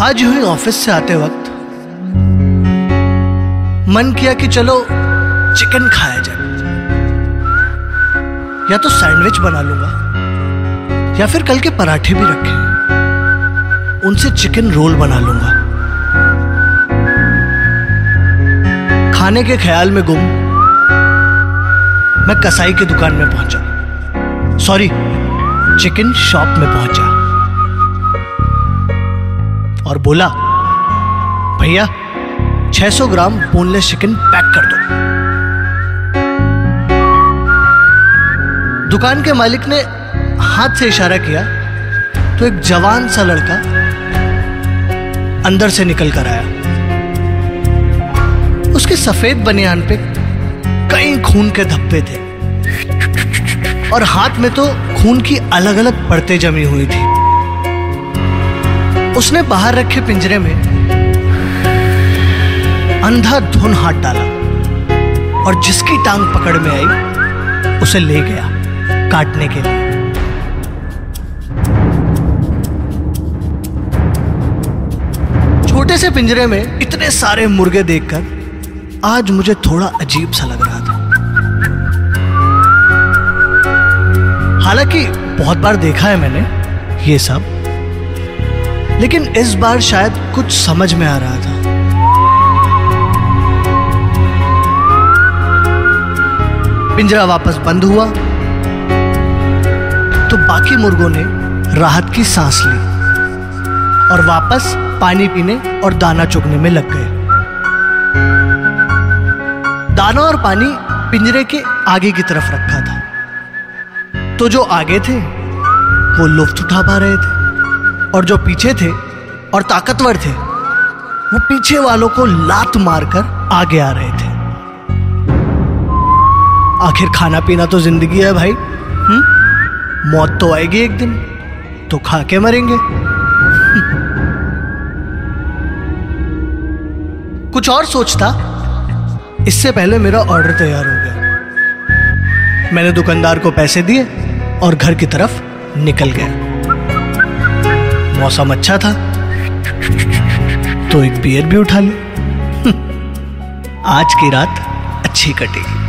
आज हुई ऑफ़िस से आते वक्त मन किया कि चलो चिकन खाया जाए। या तो सैंडविच बना लूँगा, या फिर कल के पराठे भी रखे। उनसे चिकन रोल बना लूँगा। खाने के ख्याल में गुम, मैं कसाई की दुकान में पहुँचा। सॉरी चिकन शॉप में पहुँचा। और बोला, भैया 600 ग्राम बोनलेस चिकन पैक कर दो। दुकान के मालिक ने हाथ से इशारा किया तो एक जवान सा लड़का अंदर से निकल कर आया। उसके सफ़ेद बनियान पे कई खून के धब्बे थे और हाथ में तो खून की अलग अलग परतें जमी हुई थी। उसने बाहर रखे पिंजरे में अंधा धुन हाथ डाला और जिसकी टांग पकड़ में आई, उसे ले गया काटने के लिए। छोटे से पिंजरे में इतने सारे मुर्गे देखकर आज मुझे थोड़ा अजीब सा लग रहा था। हालाँकि बहुत बार देखा है मैंने ये सब। लेकिन इस बार शायद कुछ समझ में आ रहा था। पिंजरा वापस बंद हुआ तो बाकी मुर्गों ने राहत की सांस ली और वापस पानी पीने और दाना चुगने में लग गए। दाना और पानी पिंजरे के आगे की तरफ़ रखा था। तो जो आगे थे, वो लुफ्त उठा पा रहे थे। और जो पीछे थे और ताकतवर थे, वो पीछे वालों को लात मारकर आगे आ रहे थे। आखिर खाना पीना तो ज़िंदगी है भाई। हुँ? मौत तो आएगी एक दिन तो खा के मरेंगे। कुछ और सोचता इससे पहले मेरा ऑर्डर तैयार हो गया। मैंने दुकानदार को पैसे दिए और घर की तरफ़ निकल गया। मौसम अच्छा था तो एक बियर भी उठा ली। आज की रात अच्छी कटेगी।